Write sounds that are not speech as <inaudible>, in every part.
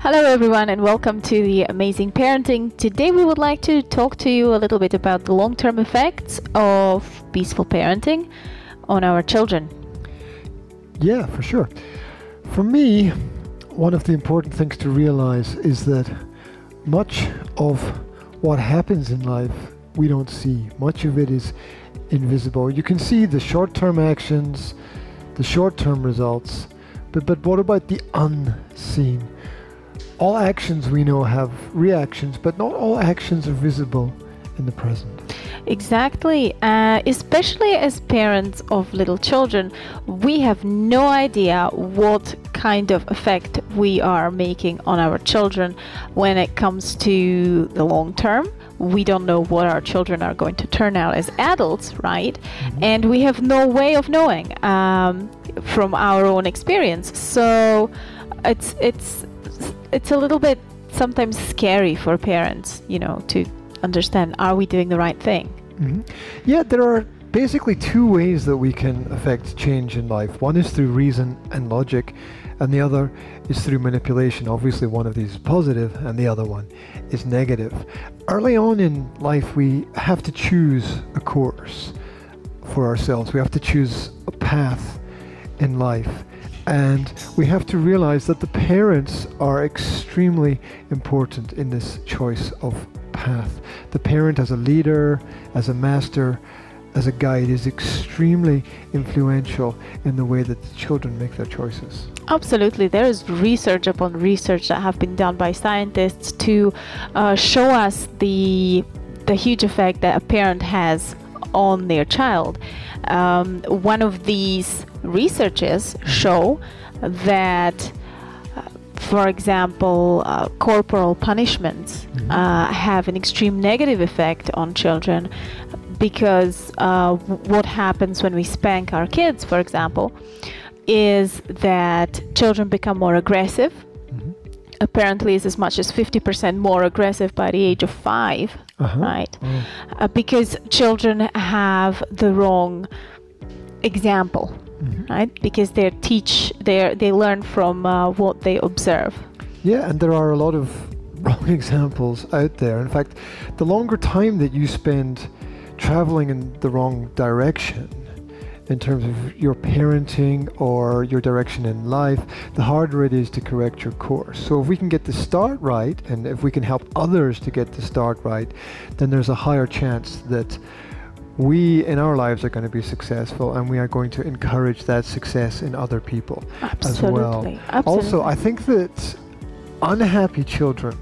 Hello, everyone, and welcome to the Amazing Parenting. Today, we would like to talk to you a little bit about the long term effects of peaceful parenting on our children. Yeah, for sure. For me, one of the important things to realize is that much of what happens in life we don't see. Much of it is invisible. You can see the short term actions, the short term results, but, but what about the unseen? All actions we know have reactions, but not all actions are visible in the present. Exactly. Uh, especially as parents of little children, we have no idea what kind of effect we are making on our children when it comes to the long term. We don't know what our children are going to turn out as adults, right? Mm-hmm. And we have no way of knowing um, from our own experience. So it's it's it's a little bit sometimes scary for parents, you know, to understand are we doing the right thing? Mm-hmm. Yeah, there are basically two ways that we can affect change in life. One is through reason and logic, and the other is through manipulation. Obviously, one of these is positive, and the other one is negative. Early on in life, we have to choose a course for ourselves, we have to choose a path in life. And we have to realize that the parents are extremely important in this choice of path. The parent, as a leader, as a master, as a guide, is extremely influential in the way that the children make their choices. Absolutely. There is research upon research that have been done by scientists to uh, show us the the huge effect that a parent has on their child. Um, one of these researches show that, uh, for example, uh, corporal punishments mm-hmm. uh, have an extreme negative effect on children because uh, what happens when we spank our kids, for example, is that children become more aggressive. Mm-hmm. Apparently, it's as much as 50% more aggressive by the age of 5 uh-huh. right? Oh. Uh, because children have the wrong example, mm-hmm. right? Because they teach, they they learn from uh, what they observe. Yeah, and there are a lot of <laughs> wrong examples out there. In fact, the longer time that you spend traveling in the wrong direction, in terms of your parenting or your direction in life, the harder it is to correct your course. So if we can get the start right, and if we can help others to get the start right, then there's a higher chance that we in our lives are going to be successful and we are going to encourage that success in other people Absolutely. as well. Absolutely. Also, I think that unhappy children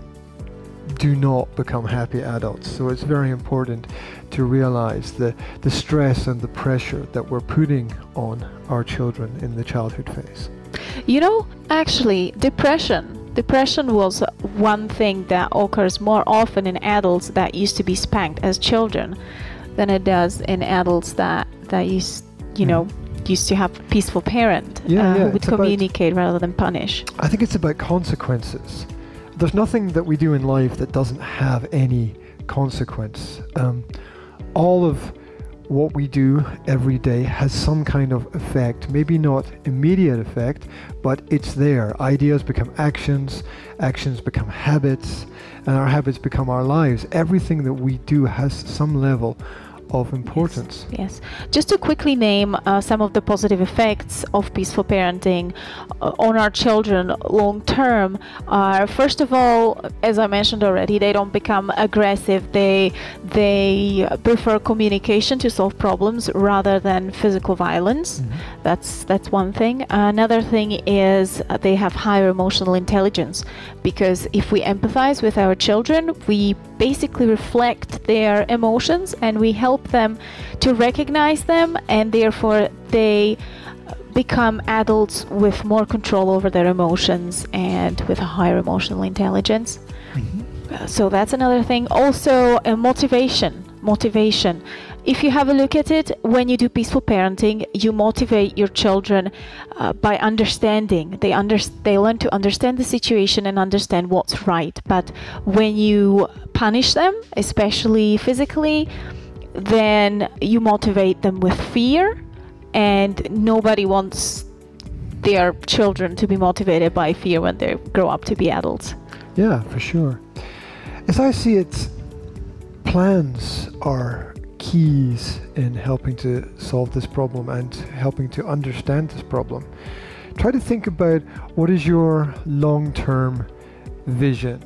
do not become happy adults. So it's very important to realize the, the stress and the pressure that we're putting on our children in the childhood phase. You know, actually, depression. Depression was one thing that occurs more often in adults that used to be spanked as children than it does in adults that that used, you mm. know, used to have a peaceful parent yeah, uh, yeah, who would communicate rather than punish. I think it's about consequences there's nothing that we do in life that doesn't have any consequence. Um, all of what we do every day has some kind of effect, maybe not immediate effect, but it's there. Ideas become actions, actions become habits, and our habits become our lives. Everything that we do has some level of importance. Yes. yes. Just to quickly name uh, some of the positive effects of peaceful parenting uh, on our children long term are first of all, as I mentioned already, they don't become aggressive. They they prefer communication to solve problems rather than physical violence. Mm-hmm. That's that's one thing. Another thing is they have higher emotional intelligence because if we empathize with our children, we basically reflect their emotions and we help them to recognize them and therefore they become adults with more control over their emotions and with a higher emotional intelligence. Mm-hmm. So that's another thing. Also, uh, motivation. Motivation. If you have a look at it, when you do peaceful parenting, you motivate your children uh, by understanding. They under- they learn to understand the situation and understand what's right. But when you punish them, especially physically, then you motivate them with fear and nobody wants their children to be motivated by fear when they grow up to be adults. Yeah, for sure. As I see it, plans are keys in helping to solve this problem and helping to understand this problem. Try to think about what is your long term vision.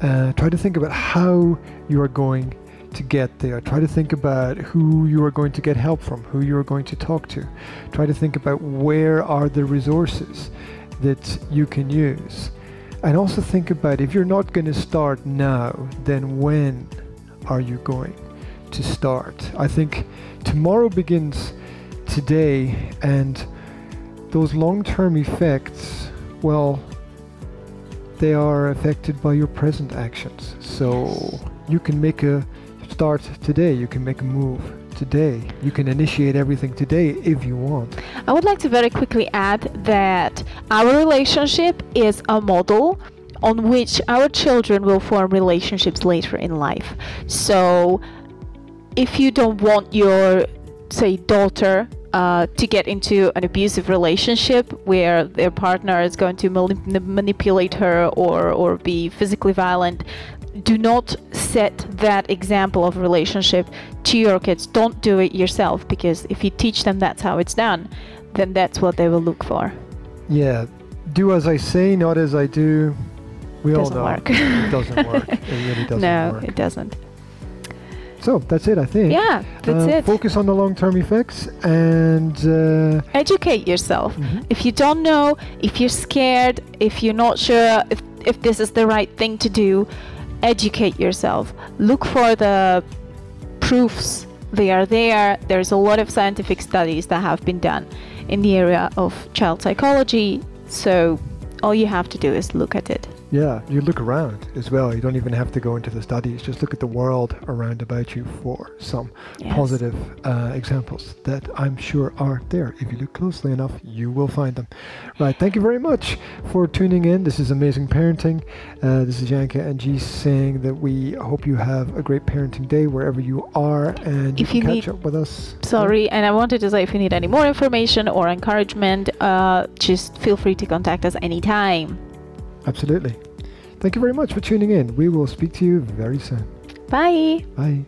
Uh, try to think about how you are going to get there. Try to think about who you are going to get help from, who you are going to talk to. Try to think about where are the resources that you can use. And also think about if you're not going to start now, then when are you going to start? I think tomorrow begins today, and those long term effects, well, they are affected by your present actions. So you can make a start today, you can make a move today. You can initiate everything today if you want. I would like to very quickly add that our relationship is a model on which our children will form relationships later in life. So if you don't want your, say, daughter uh, to get into an abusive relationship where their partner is going to manipulate her or, or be physically violent, do not set that example of relationship to your kids. Don't do it yourself because if you teach them that's how it's done, then that's what they will look for. Yeah, do as I say, not as I do. We doesn't all know work. it doesn't work. It really <laughs> doesn't no, work. it doesn't. So that's it, I think. Yeah, that's Uh, it. Focus on the long-term effects and uh, Educate yourself. Mhm. If you don't know, if you're scared, if you're not sure if, if this is the right thing to do, educate yourself. Look for the proofs. They are there. There's a lot of scientific studies that have been done in the area of child psychology. So all you have to do is look at it. Yeah, you look around as well. You don't even have to go into the studies. Just look at the world around about you for some Yes. positive uh, examples that I'm sure are there. If you look closely enough, you will find them. Right. Thank you very much for tuning in. This is Amazing Parenting. Uh, this is Janka and G saying that we hope you have a great parenting day wherever you are, and you If you catch need- up with us. Sorry, and I wanted to say if you need any more information or encouragement, uh, just feel free to contact us anytime. Absolutely. Thank you very much for tuning in. We will speak to you very soon. Bye. Bye.